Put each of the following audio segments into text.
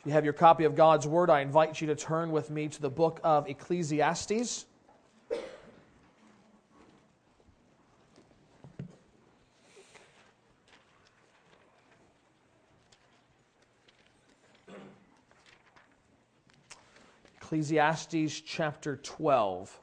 If you have your copy of God's Word, I invite you to turn with me to the book of Ecclesiastes. Ecclesiastes chapter 12.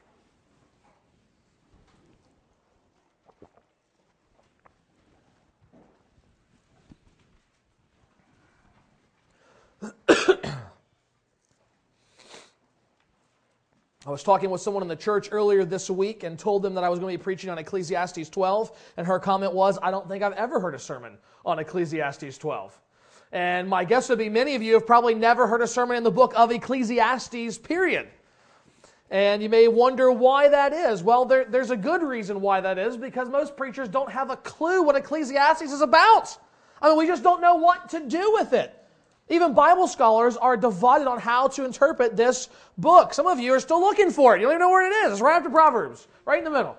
Was talking with someone in the church earlier this week and told them that I was going to be preaching on Ecclesiastes 12, and her comment was, I don't think I've ever heard a sermon on Ecclesiastes 12. And my guess would be many of you have probably never heard a sermon in the book of Ecclesiastes, period. And you may wonder why that is. Well, there, there's a good reason why that is, because most preachers don't have a clue what Ecclesiastes is about. I mean, we just don't know what to do with it. Even Bible scholars are divided on how to interpret this book. Some of you are still looking for it. You don't even know where it is. It's right after Proverbs, right in the middle.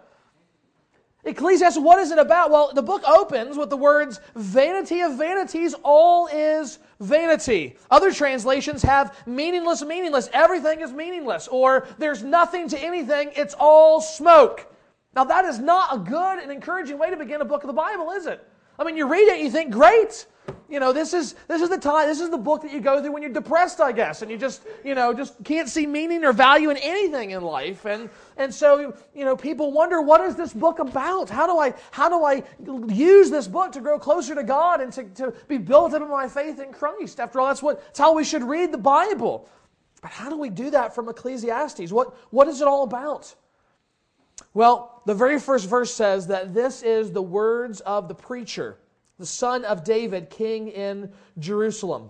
Ecclesiastes, what is it about? Well, the book opens with the words, vanity of vanities, all is vanity. Other translations have meaningless, meaningless. Everything is meaningless. Or there's nothing to anything, it's all smoke. Now, that is not a good and encouraging way to begin a book of the Bible, is it? I mean, you read it, you think, great. You know, this is this is the time, this is the book that you go through when you're depressed, I guess, and you just, you know, just can't see meaning or value in anything in life. And and so, you know, people wonder, what is this book about? How do I how do I use this book to grow closer to God and to, to be built up in my faith in Christ? After all, that's what that's how we should read the Bible. But how do we do that from Ecclesiastes? What what is it all about? Well, the very first verse says that this is the words of the preacher the son of David, king in Jerusalem.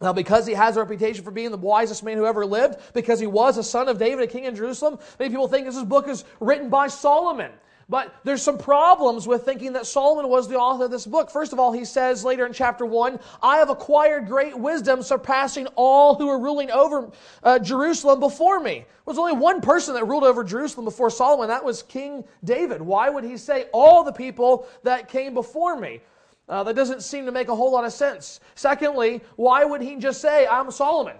Now, because he has a reputation for being the wisest man who ever lived, because he was a son of David, a king in Jerusalem, many people think this book is written by Solomon. But there's some problems with thinking that Solomon was the author of this book. First of all, he says later in chapter 1, I have acquired great wisdom surpassing all who were ruling over uh, Jerusalem before me. There was only one person that ruled over Jerusalem before Solomon. That was King David. Why would he say all the people that came before me? Uh, that doesn't seem to make a whole lot of sense. Secondly, why would he just say, I'm Solomon?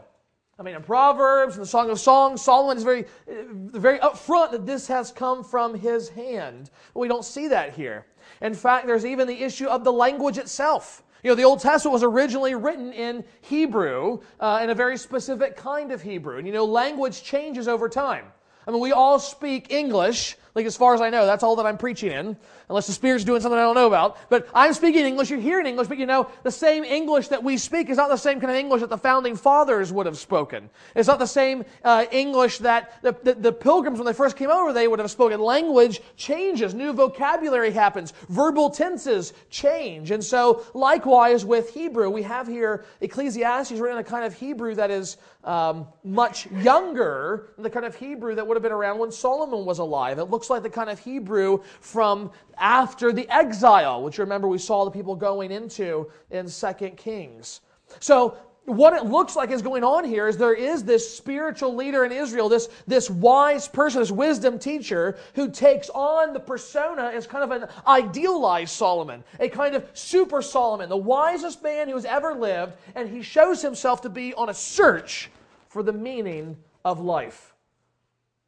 I mean, in Proverbs, in the Song of Songs, Solomon is very, very upfront that this has come from his hand. We don't see that here. In fact, there's even the issue of the language itself. You know, the Old Testament was originally written in Hebrew, uh, in a very specific kind of Hebrew. And you know, language changes over time. I mean, we all speak English, like as far as I know, that's all that I'm preaching in, unless the Spirit's doing something I don't know about. But I'm speaking English, you're hearing English, but you know, the same English that we speak is not the same kind of English that the founding fathers would have spoken. It's not the same uh, English that the, the, the pilgrims, when they first came over, they would have spoken. Language changes, new vocabulary happens, verbal tenses change. And so, likewise with Hebrew, we have here Ecclesiastes written in a kind of Hebrew that is um, much younger than the kind of Hebrew that would have been around when Solomon was alive. It looks like the kind of Hebrew from after the exile, which remember we saw the people going into in Second Kings. So what it looks like is going on here is there is this spiritual leader in Israel, this, this wise person, this wisdom teacher, who takes on the persona as kind of an idealized Solomon, a kind of super Solomon, the wisest man who has ever lived, and he shows himself to be on a search for the meaning of life.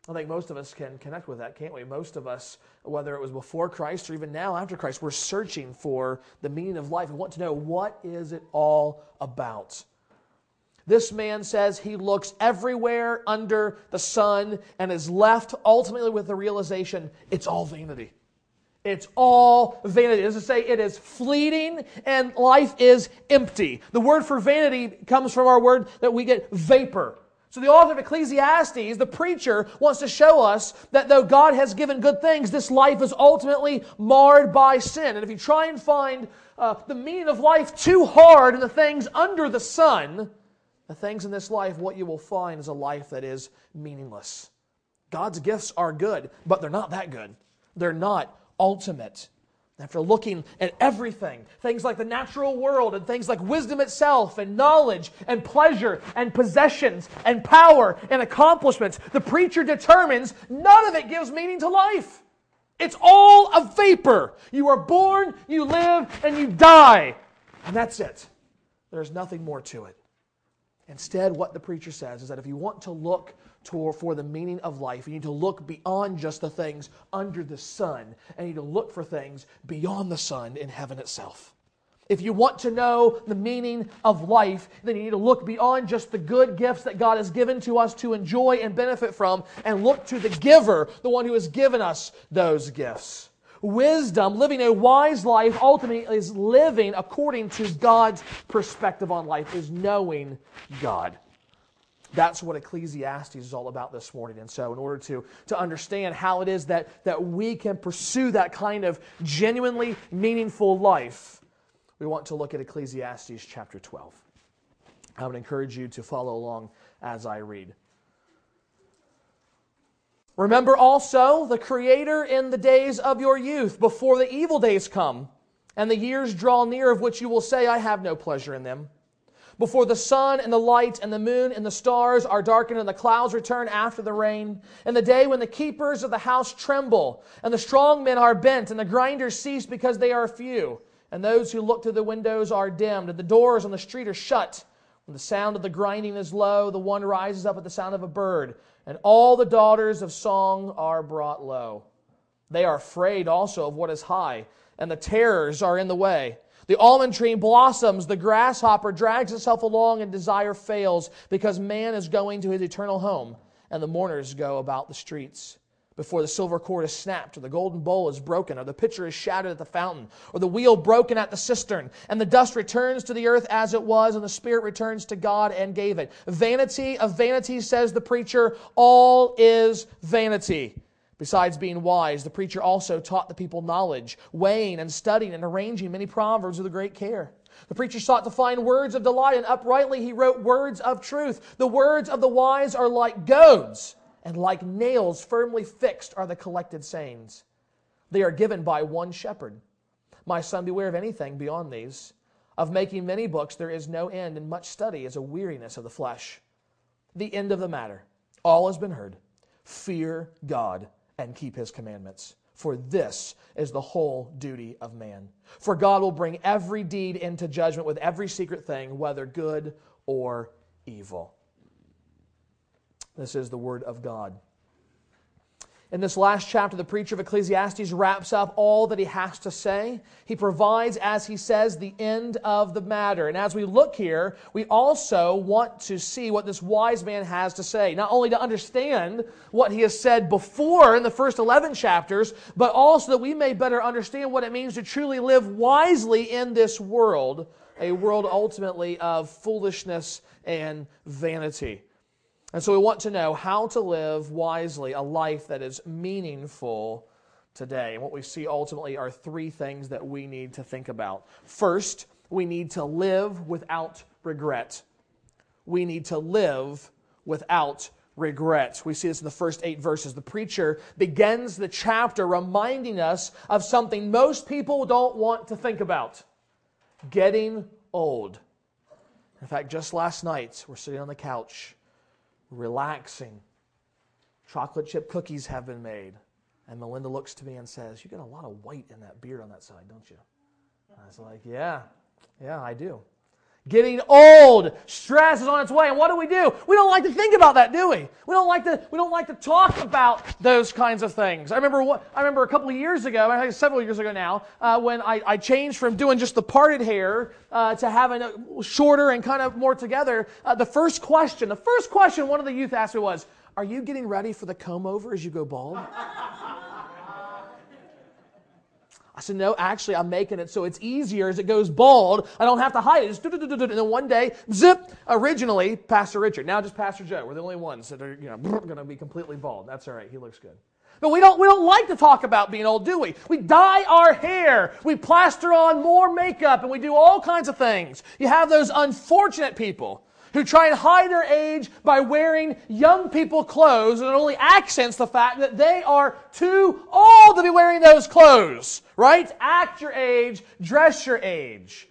I think most of us can connect with that, can't we? Most of us, whether it was before Christ or even now after Christ, we're searching for the meaning of life and want to know what is it all about. This man says he looks everywhere under the sun and is left ultimately with the realization it's all vanity. It's all vanity. As I say, it is fleeting and life is empty. The word for vanity comes from our word that we get vapor. So the author of Ecclesiastes, the preacher, wants to show us that though God has given good things, this life is ultimately marred by sin. And if you try and find uh, the meaning of life too hard in the things under the sun, the things in this life, what you will find is a life that is meaningless. God's gifts are good, but they're not that good. They're not ultimate. After looking at everything, things like the natural world and things like wisdom itself and knowledge and pleasure and possessions and power and accomplishments, the preacher determines none of it gives meaning to life. It's all a vapor. You are born, you live, and you die. And that's it. There's nothing more to it. Instead, what the preacher says is that if you want to look for the meaning of life, you need to look beyond just the things under the sun, and you need to look for things beyond the sun in heaven itself. If you want to know the meaning of life, then you need to look beyond just the good gifts that God has given to us to enjoy and benefit from, and look to the giver, the one who has given us those gifts. Wisdom, living a wise life, ultimately is living according to God's perspective on life, is knowing God. That's what Ecclesiastes is all about this morning. And so, in order to, to understand how it is that, that we can pursue that kind of genuinely meaningful life, we want to look at Ecclesiastes chapter 12. I would encourage you to follow along as I read. Remember also the Creator in the days of your youth, before the evil days come, and the years draw near of which you will say, I have no pleasure in them. Before the sun and the light and the moon and the stars are darkened and the clouds return after the rain, and the day when the keepers of the house tremble, and the strong men are bent, and the grinders cease because they are few, and those who look through the windows are dimmed, and the doors on the street are shut. When the sound of the grinding is low, the one rises up at the sound of a bird and all the daughters of song are brought low. They are afraid also of what is high, and the terrors are in the way. The almond tree blossoms, the grasshopper drags itself along, and desire fails, because man is going to his eternal home, and the mourners go about the streets before the silver cord is snapped, or the golden bowl is broken, or the pitcher is shattered at the fountain, or the wheel broken at the cistern, and the dust returns to the earth as it was, and the spirit returns to God and gave it. Vanity of vanity, says the preacher, all is vanity. Besides being wise, the preacher also taught the people knowledge, weighing and studying and arranging many proverbs with great care. The preacher sought to find words of delight, and uprightly he wrote words of truth. The words of the wise are like goads and like nails firmly fixed are the collected sayings. They are given by one shepherd. My son, beware of anything beyond these. Of making many books there is no end, and much study is a weariness of the flesh. The end of the matter. All has been heard. Fear God and keep his commandments. For this is the whole duty of man. For God will bring every deed into judgment with every secret thing, whether good or evil. This is the Word of God. In this last chapter, the preacher of Ecclesiastes wraps up all that he has to say. He provides, as he says, the end of the matter. And as we look here, we also want to see what this wise man has to say. Not only to understand what he has said before in the first 11 chapters, but also that we may better understand what it means to truly live wisely in this world, a world ultimately of foolishness and vanity. And so we want to know how to live wisely a life that is meaningful today. And what we see ultimately are three things that we need to think about. First, we need to live without regret. We need to live without regret. We see this in the first eight verses. The preacher begins the chapter reminding us of something most people don't want to think about getting old. In fact, just last night, we're sitting on the couch relaxing. Chocolate chip cookies have been made. And Melinda looks to me and says, You got a lot of white in that beard on that side, don't you? And I was like, Yeah, yeah, I do. Getting old, stress is on its way, and what do we do? We don't like to think about that, do we? We don't like to. We don't like to talk about those kinds of things. I remember. What, I remember a couple of years ago, I think several years ago now, uh, when I, I, changed from doing just the parted hair uh, to having a shorter and kind of more together. Uh, the first question, the first question one of the youth asked me was, "Are you getting ready for the comb over as you go bald?" I said, no, actually, I'm making it so it's easier as it goes bald. I don't have to hide it. And then one day, zip, originally, Pastor Richard. Now just Pastor Joe. We're the only ones that are, you know, going to be completely bald. That's all right. He looks good. But we don't, we don't like to talk about being old, do we? We dye our hair. We plaster on more makeup and we do all kinds of things. You have those unfortunate people who try and hide their age by wearing young people clothes, and it only accents the fact that they are too old to be wearing those clothes, right? Act your age, dress your age.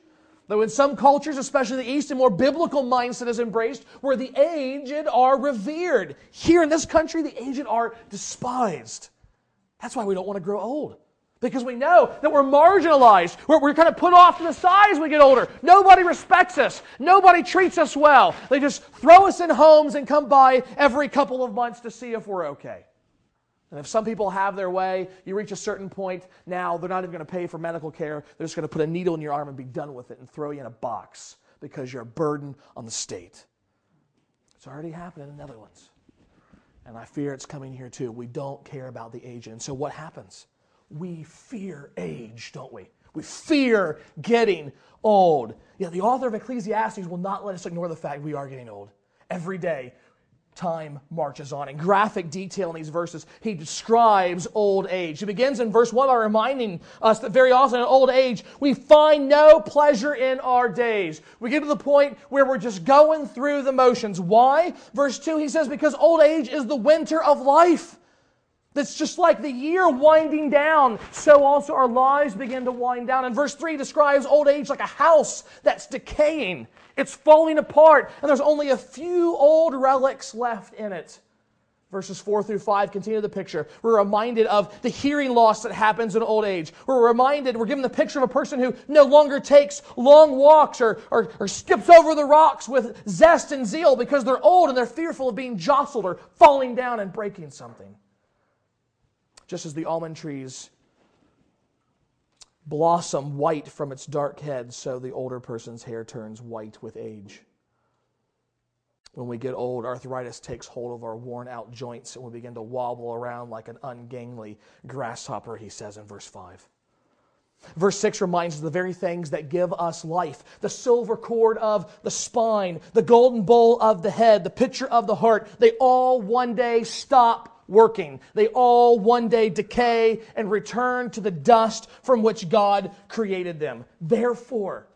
Though in some cultures, especially the East, a more biblical mindset is embraced where the aged are revered. Here in this country, the aged are despised. That's why we don't want to grow old because we know that we're marginalized. We're, we're kind of put off to the side as we get older. Nobody respects us. Nobody treats us well. They just throw us in homes and come by every couple of months to see if we're okay. And if some people have their way, you reach a certain point, now they're not even going to pay for medical care. They're just going to put a needle in your arm and be done with it and throw you in a box because you're a burden on the state. It's already happening in the Netherlands. And I fear it's coming here too. We don't care about the aged. And so what happens? We fear age, don't we? We fear getting old. Yeah, the author of Ecclesiastes will not let us ignore the fact we are getting old. Every day, time marches on. In graphic detail in these verses, he describes old age. He begins in verse 1 by reminding us that very often in old age, we find no pleasure in our days. We get to the point where we're just going through the motions. Why? Verse 2, he says, because old age is the winter of life. That's just like the year winding down, so also our lives begin to wind down. And verse 3 describes old age like a house that's decaying. It's falling apart, and there's only a few old relics left in it. Verses 4 through 5 continue the picture. We're reminded of the hearing loss that happens in old age. We're reminded, we're given the picture of a person who no longer takes long walks or, or, or skips over the rocks with zest and zeal because they're old and they're fearful of being jostled or falling down and breaking something just as the almond trees blossom white from its dark head, so the older person's hair turns white with age. When we get old, arthritis takes hold of our worn out joints and we begin to wobble around like an ungainly grasshopper, he says in verse 5. Verse 6 reminds us of the very things that give us life the silver cord of the spine, the golden bowl of the head, the pitcher of the heart. They all one day stop working. They all one day decay and return to the dust from which God created them. Therefore,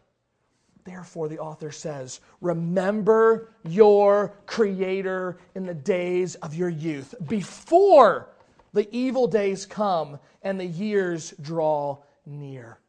Therefore, the author says, remember your Creator in the days of your youth, before the evil days come and the years draw near.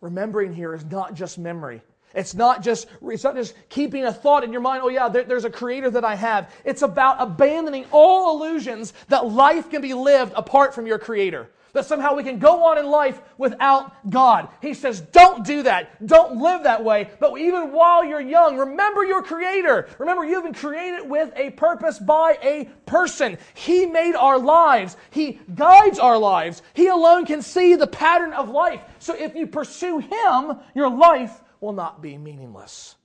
Remembering here is not just memory. It's not just it's not just keeping a thought in your mind. Oh yeah, there, there's a creator that I have. It's about abandoning all illusions that life can be lived apart from your creator. That somehow we can go on in life without God. He says, don't do that. Don't live that way. But even while you're young, remember your creator. Remember you've been created with a purpose by a person. He made our lives. He guides our lives. He alone can see the pattern of life. So if you pursue him, your life will not be meaningless.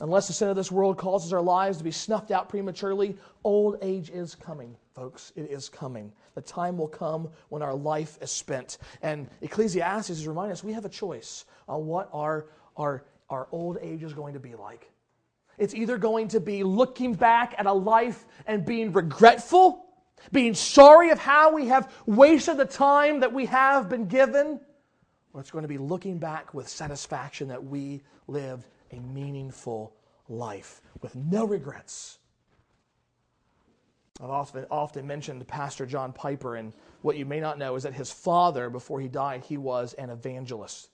Unless the sin of this world causes our lives to be snuffed out prematurely, old age is coming, folks. It is coming. The time will come when our life is spent. And Ecclesiastes is reminding us we have a choice on what our, our, our old age is going to be like. It's either going to be looking back at a life and being regretful, being sorry of how we have wasted the time that we have been given, it's going to be looking back with satisfaction that we lived a meaningful life with no regrets. I've often, often mentioned Pastor John Piper, and what you may not know is that his father, before he died, he was an evangelist.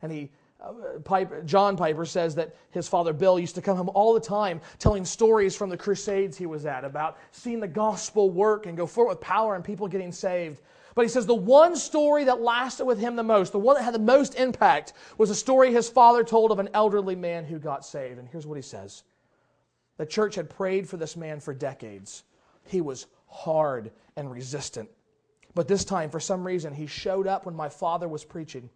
And he, uh, Piper, John Piper says that his father Bill used to come home all the time telling stories from the crusades he was at about seeing the gospel work and go forward with power and people getting saved. But he says the one story that lasted with him the most, the one that had the most impact, was a story his father told of an elderly man who got saved. And here's what he says The church had prayed for this man for decades. He was hard and resistant. But this time, for some reason, he showed up when my father was preaching.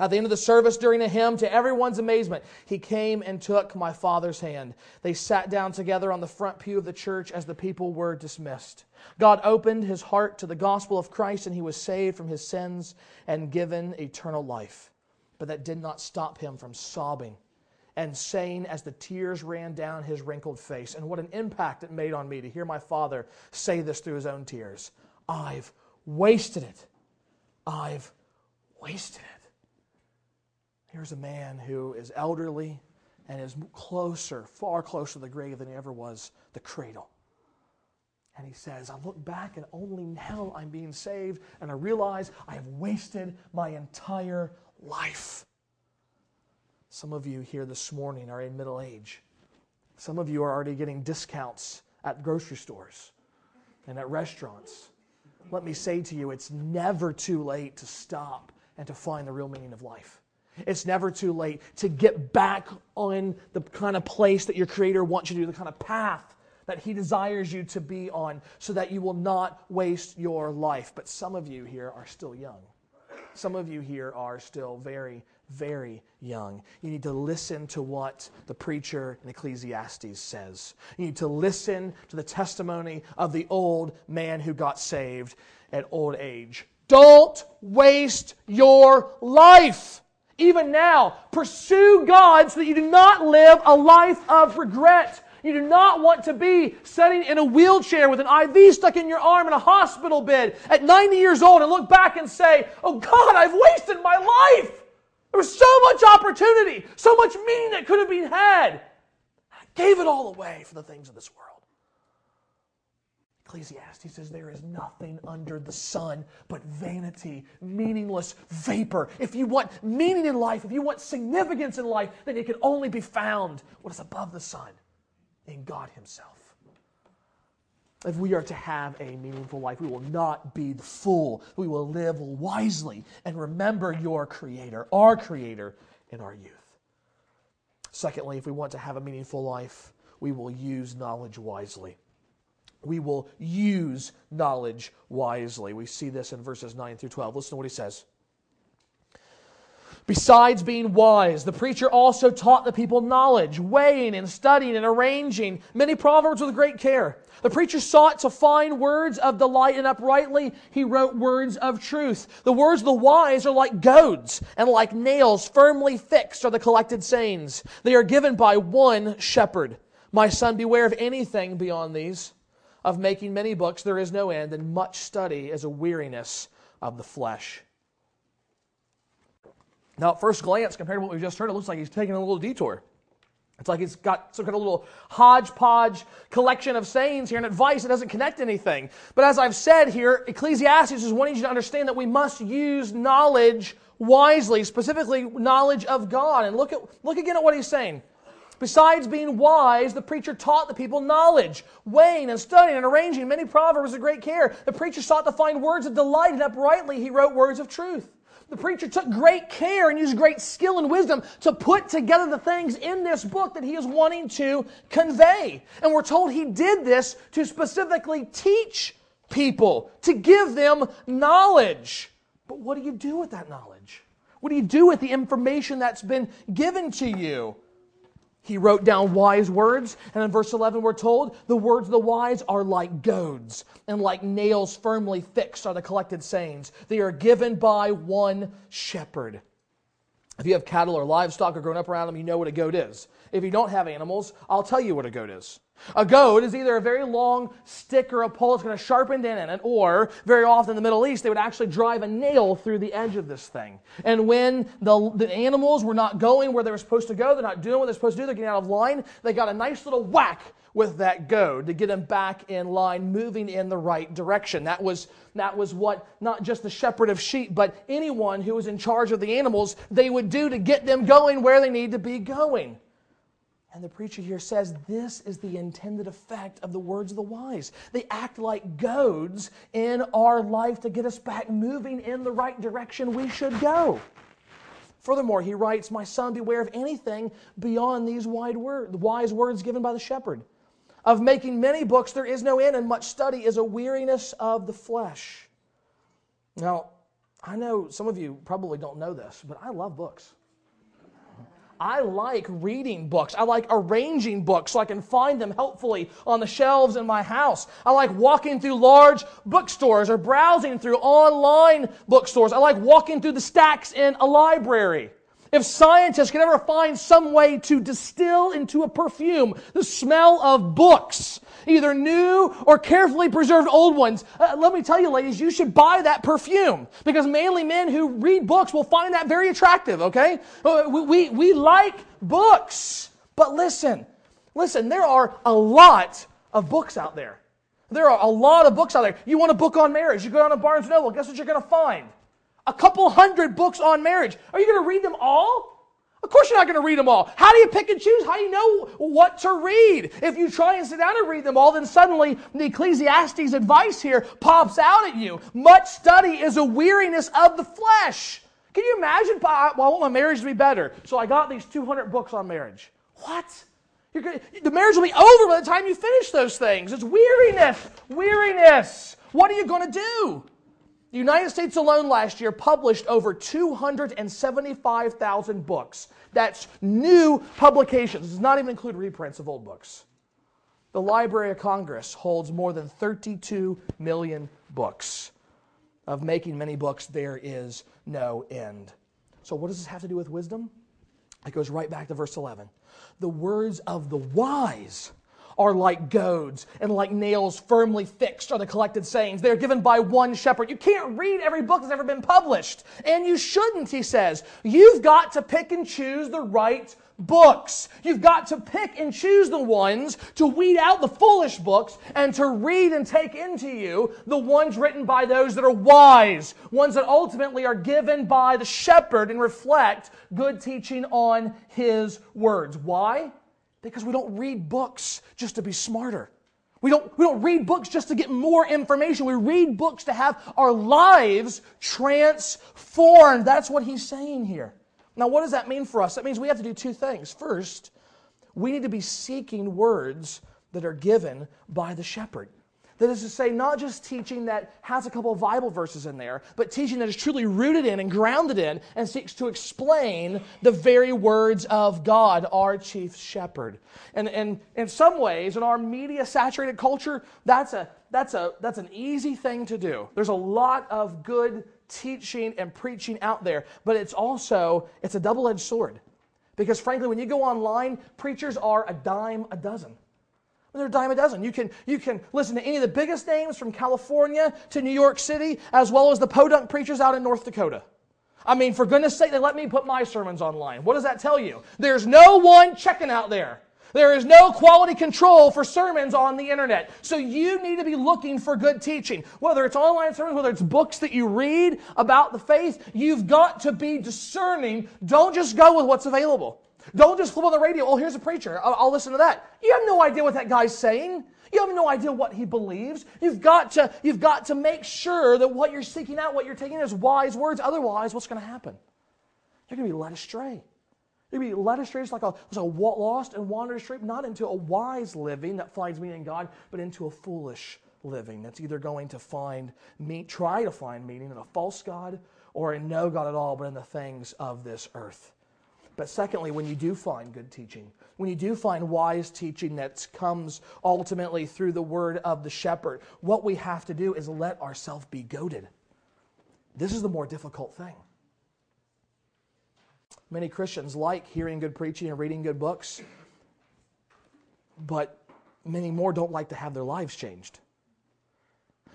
At the end of the service, during a hymn, to everyone's amazement, he came and took my father's hand. They sat down together on the front pew of the church as the people were dismissed. God opened his heart to the gospel of Christ, and he was saved from his sins and given eternal life. But that did not stop him from sobbing and saying as the tears ran down his wrinkled face. And what an impact it made on me to hear my father say this through his own tears I've wasted it. I've wasted it. Here's a man who is elderly and is closer, far closer to the grave than he ever was the cradle. And he says, I look back and only now I'm being saved, and I realize I have wasted my entire life. Some of you here this morning are in middle age. Some of you are already getting discounts at grocery stores and at restaurants. let me say to you, it's never too late to stop and to find the real meaning of life. It's never too late to get back on the kind of place that your Creator wants you to do, the kind of path that He desires you to be on, so that you will not waste your life. But some of you here are still young. Some of you here are still very, very young. You need to listen to what the preacher in Ecclesiastes says. You need to listen to the testimony of the old man who got saved at old age. Don't waste your life. Even now, pursue God so that you do not live a life of regret. You do not want to be sitting in a wheelchair with an IV stuck in your arm in a hospital bed at 90 years old and look back and say, Oh God, I've wasted my life. There was so much opportunity, so much meaning that could have been had. I gave it all away for the things of this world. Ecclesiastes says there is nothing under the sun but vanity, meaningless vapor. If you want meaning in life, if you want significance in life, then it can only be found what is above the sun in God Himself. If we are to have a meaningful life, we will not be the fool. We will live wisely and remember your Creator, our Creator, in our youth. Secondly, if we want to have a meaningful life, we will use knowledge wisely we will use knowledge wisely. We see this in verses 9 through 12. Listen to what he says. Besides being wise, the preacher also taught the people knowledge, weighing and studying and arranging many proverbs with great care. The preacher sought to find words of delight, and uprightly he wrote words of truth. The words of the wise are like goads, and like nails firmly fixed are the collected sayings. They are given by one shepherd. My son, beware of anything beyond these of making many books there is no end, and much study is a weariness of the flesh. Now, at first glance, compared to what we've just heard, it looks like he's taking a little detour. It's like he's got some kind of little hodgepodge collection of sayings here and advice that doesn't connect anything. But as I've said here, Ecclesiastes is wanting you to understand that we must use knowledge wisely, specifically knowledge of God. And look at look again at what he's saying. Besides being wise, the preacher taught the people knowledge, weighing and studying and arranging many proverbs with great care. The preacher sought to find words of delight, and uprightly he wrote words of truth. The preacher took great care and used great skill and wisdom to put together the things in this book that he is wanting to convey. And we're told he did this to specifically teach people, to give them knowledge. But what do you do with that knowledge? What do you do with the information that's been given to you? He wrote down wise words, and in verse 11 we're told the words of the wise are like goads, and like nails firmly fixed are the collected sayings. They are given by one shepherd. If you have cattle or livestock or grown up around them, you know what a goat is. If you don't have animals, I'll tell you what a goat is. A goad is either a very long stick or a pole that's going to sharpen in it, or very often in the Middle East, they would actually drive a nail through the edge of this thing. And when the, the animals were not going where they were supposed to go, they're not doing what they're supposed to do, they're getting out of line, they got a nice little whack with that goad to get them back in line, moving in the right direction. That was, that was what not just the shepherd of sheep, but anyone who was in charge of the animals, they would do to get them going where they need to be going. And the preacher here says this is the intended effect of the words of the wise. They act like goads in our life to get us back moving in the right direction we should go. Furthermore, he writes, My son, beware of anything beyond these word, wise words given by the shepherd. Of making many books there is no end, and much study is a weariness of the flesh. Now, I know some of you probably don't know this, but I love books. I like reading books. I like arranging books so I can find them helpfully on the shelves in my house. I like walking through large bookstores or browsing through online bookstores. I like walking through the stacks in a library. If scientists could ever find some way to distill into a perfume the smell of books, either new or carefully preserved old ones, uh, let me tell you, ladies, you should buy that perfume because mainly men who read books will find that very attractive, okay? Uh, we, we, we like books. But listen, listen, there are a lot of books out there. There are a lot of books out there. You want a book on marriage, you go down to Barnes & Noble, guess what you're going to find? A couple hundred books on marriage. Are you going to read them all? Of course, you're not going to read them all. How do you pick and choose? How do you know what to read? If you try and sit down and read them all, then suddenly the Ecclesiastes advice here pops out at you. Much study is a weariness of the flesh. Can you imagine? Well, I want my marriage to be better, so I got these 200 books on marriage. What? Gonna, the marriage will be over by the time you finish those things. It's weariness. Weariness. What are you going to do? The United States alone last year published over 275,000 books. That's new publications. It does not even include reprints of old books. The Library of Congress holds more than 32 million books. Of making many books, there is no end. So, what does this have to do with wisdom? It goes right back to verse 11. The words of the wise are like goads and like nails firmly fixed are the collected sayings. They're given by one shepherd. You can't read every book that's ever been published. And you shouldn't, he says. You've got to pick and choose the right books. You've got to pick and choose the ones to weed out the foolish books and to read and take into you the ones written by those that are wise, ones that ultimately are given by the shepherd and reflect good teaching on his words. Why? Because we don't read books just to be smarter. We don't, we don't read books just to get more information. We read books to have our lives transformed. That's what he's saying here. Now, what does that mean for us? That means we have to do two things. First, we need to be seeking words that are given by the shepherd. That is to say, not just teaching that has a couple of Bible verses in there, but teaching that is truly rooted in and grounded in and seeks to explain the very words of God, our chief shepherd. And, and in some ways, in our media saturated culture, that's, a, that's, a, that's an easy thing to do. There's a lot of good teaching and preaching out there, but it's also, it's a double-edged sword. Because frankly, when you go online, preachers are a dime a dozen. They're a dime a dozen. You can, you can listen to any of the biggest names from California to New York City, as well as the podunk preachers out in North Dakota. I mean, for goodness sake, they let me put my sermons online. What does that tell you? There's no one checking out there. There is no quality control for sermons on the internet. So you need to be looking for good teaching. Whether it's online sermons, whether it's books that you read about the faith, you've got to be discerning. Don't just go with what's available. Don't just flip on the radio. Oh, here's a preacher. I'll, I'll, listen to that. You have no idea what that guy's saying. You have no idea what he believes. You've got to, you've got to make sure that what you're seeking out, what you're taking is wise words. Otherwise, what's going to happen? You're going to be led astray. To be led astray just like a, like a lost and wandered astray, not into a wise living that finds meaning in God, but into a foolish living that's either going to find me, try to find meaning in a false God or in no God at all, but in the things of this earth. But secondly, when you do find good teaching, when you do find wise teaching that comes ultimately through the word of the shepherd, what we have to do is let ourselves be goaded. This is the more difficult thing. Many Christians like hearing good preaching and reading good books, but many more don't like to have their lives changed.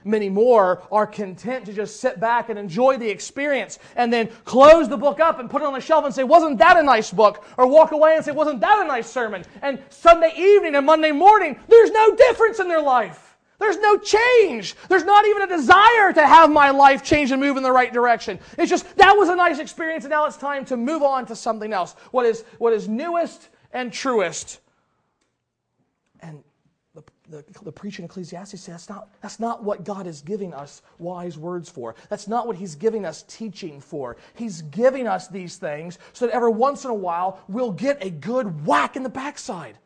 Many more are content to just sit back and enjoy the experience and then close the book up and put it on the shelf and say, Wasn't that a nice book? Or walk away and say, Wasn't that a nice sermon? And Sunday evening and Monday morning, there's no difference in their life. There's no change. There's not even a desire to have my life change and move in the right direction. It's just, that was a nice experience, and now it's time to move on to something else. What is, what is newest and truest. The, the preaching Ecclesiastes says that's not, that's not what God is giving us wise words for. That's not what He's giving us teaching for. He's giving us these things so that every once in a while we'll get a good whack in the backside.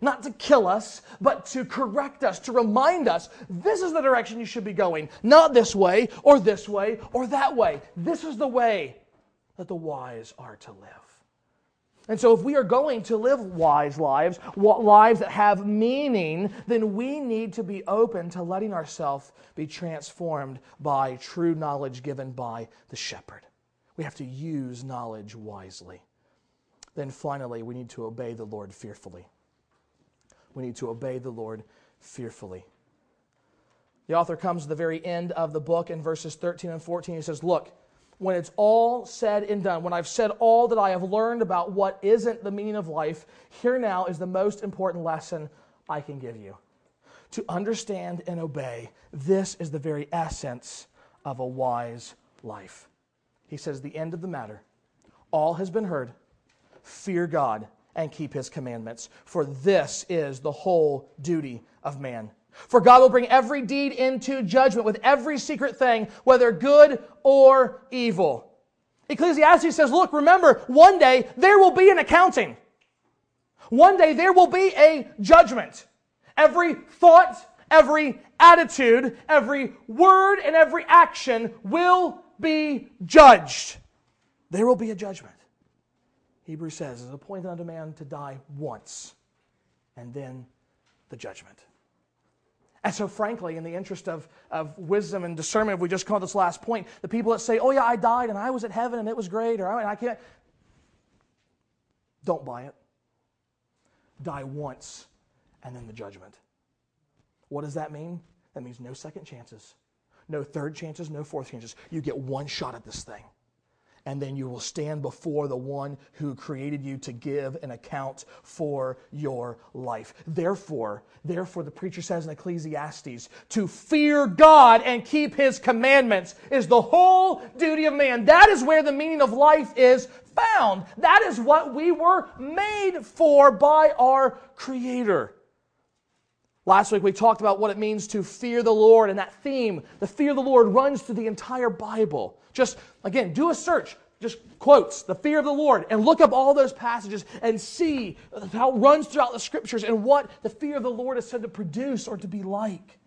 Not to kill us, but to correct us, to remind us this is the direction you should be going. Not this way, or this way, or that way. This is the way that the wise are to live. And so, if we are going to live wise lives, lives that have meaning, then we need to be open to letting ourselves be transformed by true knowledge given by the shepherd. We have to use knowledge wisely. Then, finally, we need to obey the Lord fearfully. We need to obey the Lord fearfully. The author comes to the very end of the book in verses 13 and 14. He says, Look, when it's all said and done, when I've said all that I have learned about what isn't the meaning of life, here now is the most important lesson I can give you. To understand and obey, this is the very essence of a wise life. He says, The end of the matter, all has been heard. fear God and keep his commandments, for this is the whole duty of man. For God will bring every deed into judgment with every secret thing, whether good or evil. Ecclesiastes says, look, remember, one day there will be an accounting. One day there will be a judgment. Every thought, every attitude, every word, and every action will be judged. There will be a judgment. Hebrews says, it is appointed unto man to die once, and then the judgment. And so, frankly, in the interest of, of wisdom and discernment, if we just call this last point, the people that say, oh, yeah, I died and I was at heaven and it was great, or I can't, don't buy it. Die once and then the judgment. What does that mean? That means no second chances, no third chances, no fourth chances. You get one shot at this thing and then you will stand before the one who created you to give an account for your life. Therefore, therefore the preacher says in Ecclesiastes, to fear God and keep his commandments is the whole duty of man. That is where the meaning of life is found. That is what we were made for by our creator. Last week we talked about what it means to fear the Lord, and that theme, the fear of the Lord, runs through the entire Bible. Just, again, do a search. Just quotes, the fear of the Lord, and look up all those passages and see how it runs throughout the scriptures and what the fear of the Lord is said to produce or to be like.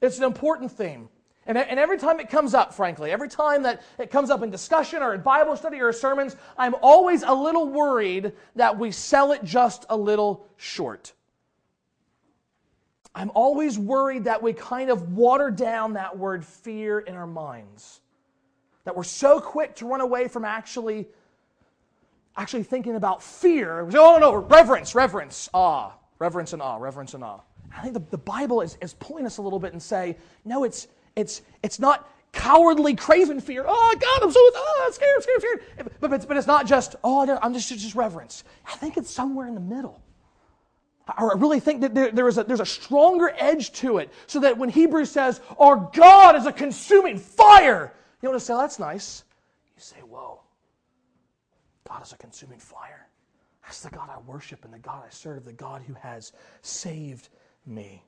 It's an important theme. And, and every time it comes up, frankly, every time that it comes up in discussion or in Bible study or sermons, I'm always a little worried that we sell it just a little short. I'm always worried that we kind of water down that word fear in our minds that we're so quick to run away from actually actually thinking about fear. Oh no, no, reverence, reverence, awe, reverence and awe, reverence and awe. I think the, the Bible is, is pulling us a little bit and say, no, it's it's it's not cowardly, craven fear. Oh God, I'm so oh, scared, scared, scared. But, but, but it's not just, oh, I'm just just reverence. I think it's somewhere in the middle. I really think that there, there is a, there's a stronger edge to it, so that when Hebrews says, Our God is a consuming fire, you want to say, that's nice. You say, whoa, God is a consuming fire. That's the God I worship and the God I serve, the God who has saved me.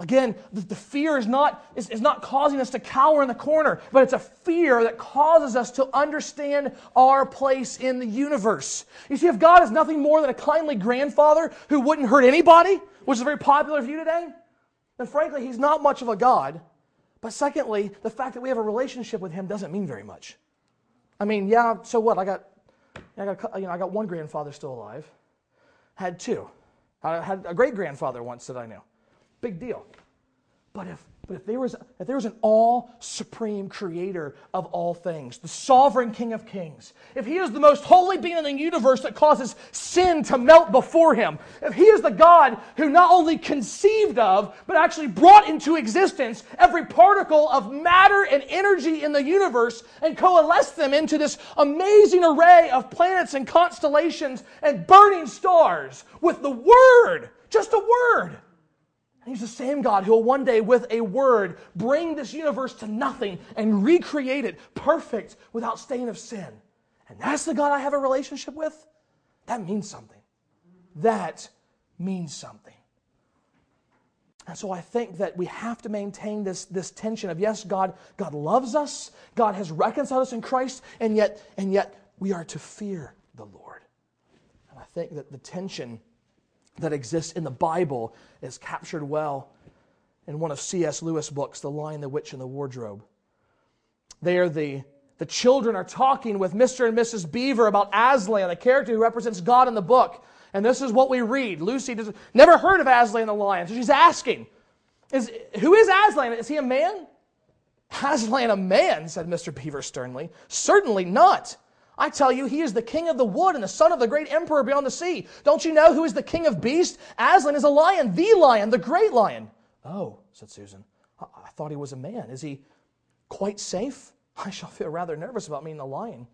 Again, the, the fear is not, is, is not causing us to cower in the corner, but it's a fear that causes us to understand our place in the universe. You see, if God is nothing more than a kindly grandfather who wouldn't hurt anybody, which is a very popular view today, then frankly, he's not much of a God. But secondly, the fact that we have a relationship with him doesn't mean very much. I mean, yeah, so what? I got, I got, you know, I got one grandfather still alive. Had two. I had a great grandfather once that I knew. Big deal. But if but if there was, if there was an all supreme creator of all things, the sovereign King of kings, if he is the most holy being in the universe that causes sin to melt before him, if he is the God who not only conceived of, but actually brought into existence every particle of matter and energy in the universe and coalesced them into this amazing array of planets and constellations and burning stars with the Word, just a word he's the same God who will one day, with a word, bring this universe to nothing and recreate it perfect without stain of sin. And that's the God I have a relationship with? That means something. That means something. And so I think that we have to maintain this, this tension of yes, God, God loves us, God has reconciled us in Christ, and yet, and yet we are to fear the Lord. And I think that the tension that exists in the Bible is captured well in one of C.S. Lewis' books, The Lion, the Witch, and the Wardrobe. There, the, the children are talking with Mr. and Mrs. Beaver about Aslan, the character who represents God in the book. And this is what we read. Lucy does, never heard of Aslan the lion, so she's asking, is, Who is Aslan? Is he a man? Aslan a man, said Mr. Beaver sternly. Certainly not. I tell you, he is the king of the wood and the son of the great emperor beyond the sea. Don't you know who is the king of beasts? Aslan is a lion, the lion, the great lion. Oh, said Susan. I, I thought he was a man. Is he quite safe? I shall feel rather nervous about meeting a lion.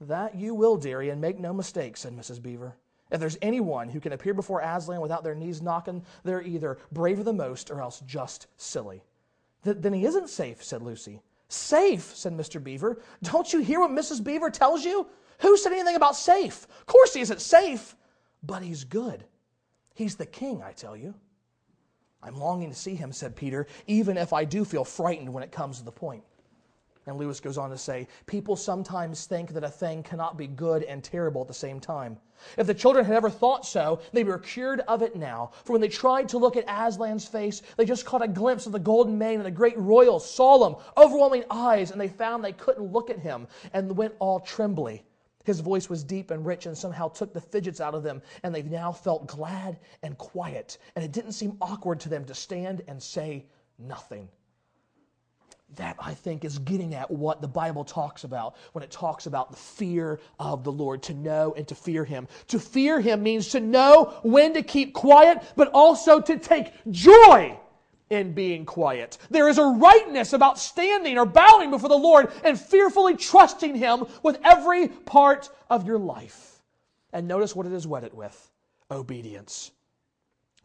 That you will, dearie, and make no mistake, said Mrs. Beaver. If there's anyone who can appear before Aslan without their knees knocking, they're either braver than most or else just silly. Th- then he isn't safe, said Lucy. Safe, said Mr. Beaver. Don't you hear what Mrs. Beaver tells you? Who said anything about safe? Of course, he isn't safe, but he's good. He's the king, I tell you. I'm longing to see him, said Peter, even if I do feel frightened when it comes to the point. And Lewis goes on to say, People sometimes think that a thing cannot be good and terrible at the same time. If the children had ever thought so, they were cured of it now. For when they tried to look at Aslan's face, they just caught a glimpse of the golden mane and the great royal, solemn, overwhelming eyes, and they found they couldn't look at him and went all trembly. His voice was deep and rich and somehow took the fidgets out of them, and they now felt glad and quiet, and it didn't seem awkward to them to stand and say nothing. That, I think, is getting at what the Bible talks about when it talks about the fear of the Lord, to know and to fear Him. To fear Him means to know when to keep quiet, but also to take joy in being quiet. There is a rightness about standing or bowing before the Lord and fearfully trusting Him with every part of your life. And notice what it is wedded with obedience.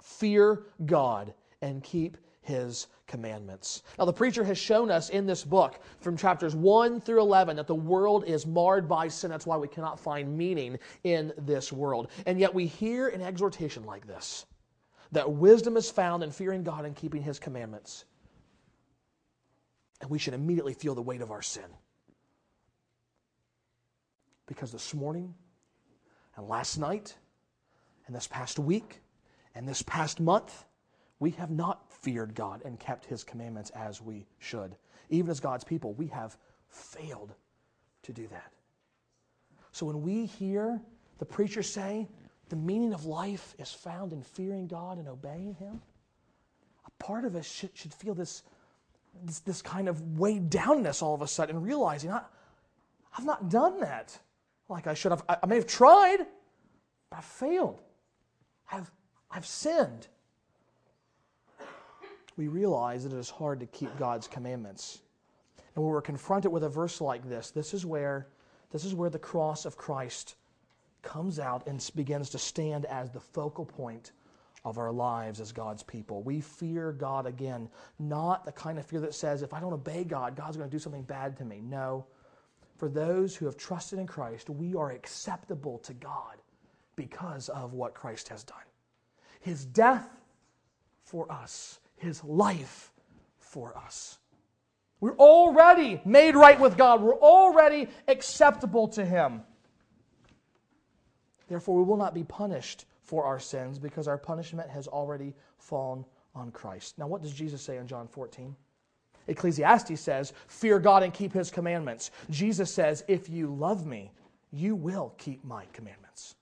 Fear God and keep his commandments. Now, the preacher has shown us in this book from chapters 1 through 11 that the world is marred by sin. That's why we cannot find meaning in this world. And yet, we hear an exhortation like this that wisdom is found in fearing God and keeping his commandments. And we should immediately feel the weight of our sin. Because this morning, and last night, and this past week, and this past month, we have not feared God and kept his commandments as we should. Even as God's people, we have failed to do that. So when we hear the preacher say the meaning of life is found in fearing God and obeying him, a part of us should, should feel this, this, this kind of weighed downness all of a sudden, realizing I, I've not done that like I should have. I, I may have tried, but I've failed. I've, I've sinned we realize that it is hard to keep God's commandments. And when we're confronted with a verse like this, this is where, this is where the cross of Christ comes out and begins to stand as the focal point of our lives as God's people. We fear God again, not the kind of fear that says, if I don't obey God, God's going to do something bad to me. No. For those who have trusted in Christ, we are acceptable to God because of what Christ has done. His death for us his life for us. We're already made right with God. We're already acceptable to Him. Therefore, we will not be punished for our sins because our punishment has already fallen on Christ. Now, what does Jesus say in John 14? Ecclesiastes says, Fear God and keep His commandments. Jesus says, If you love me, you will keep my commandments.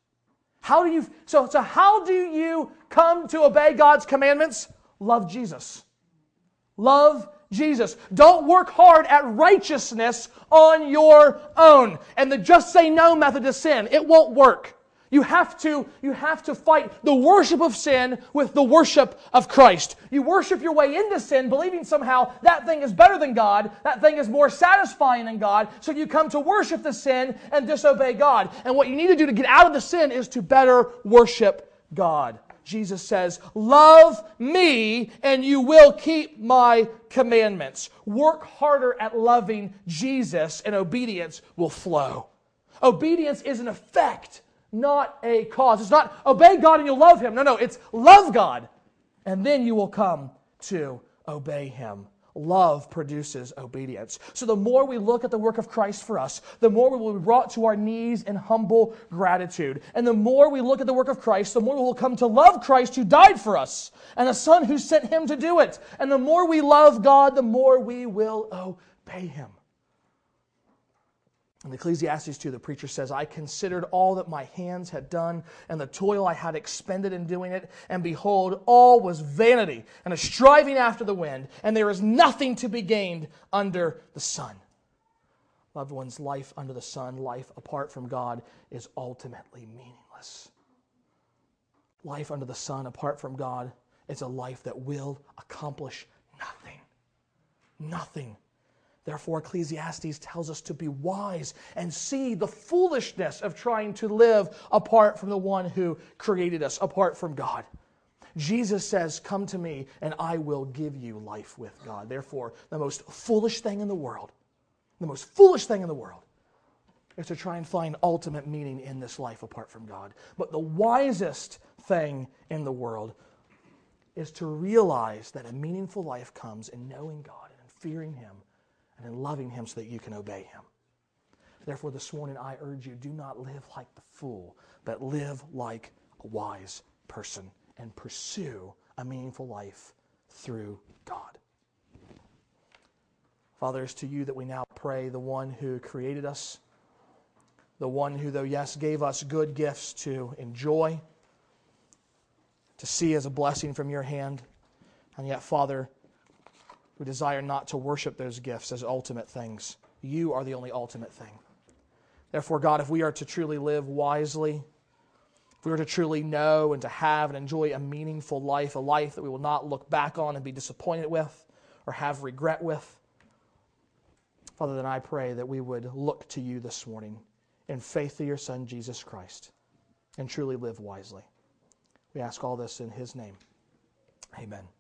How do you so, so how do you come to obey God's commandments? Love Jesus. Love Jesus. Don't work hard at righteousness on your own. And the just say no method to sin, it won't work. You have to, you have to fight the worship of sin with the worship of Christ. You worship your way into sin, believing somehow that thing is better than God, that thing is more satisfying than God, so you come to worship the sin and disobey God. And what you need to do to get out of the sin is to better worship God. Jesus says, Love me and you will keep my commandments. Work harder at loving Jesus and obedience will flow. Obedience is an effect, not a cause. It's not obey God and you'll love him. No, no, it's love God and then you will come to obey him love produces obedience. So the more we look at the work of Christ for us, the more we will be brought to our knees in humble gratitude. And the more we look at the work of Christ, the more we will come to love Christ who died for us and the Son who sent him to do it. And the more we love God, the more we will obey him. In Ecclesiastes 2, the preacher says, I considered all that my hands had done and the toil I had expended in doing it, and behold, all was vanity and a striving after the wind, and there is nothing to be gained under the sun. Loved ones, life under the sun, life apart from God, is ultimately meaningless. Life under the sun, apart from God, is a life that will accomplish nothing. Nothing Therefore, Ecclesiastes tells us to be wise and see the foolishness of trying to live apart from the one who created us, apart from God. Jesus says, Come to me, and I will give you life with God. Therefore, the most foolish thing in the world, the most foolish thing in the world, is to try and find ultimate meaning in this life apart from God. But the wisest thing in the world is to realize that a meaningful life comes in knowing God and in fearing Him and in loving Him so that you can obey Him. Therefore, this morning I urge you do not live like the fool, but live like a wise person and pursue a meaningful life through God. Father, it's to you that we now pray, the one who created us, the one who, though, yes, gave us good gifts to enjoy, to see as a blessing from your hand, and yet, Father, who desire not to worship those gifts as ultimate things. You are the only ultimate thing. Therefore, God, if we are to truly live wisely, if we are to truly know and to have and enjoy a meaningful life, a life that we will not look back on and be disappointed with or have regret with, Father, then I pray that we would look to you this morning in faith to your Son, Jesus Christ, and truly live wisely. We ask all this in his name. Amen.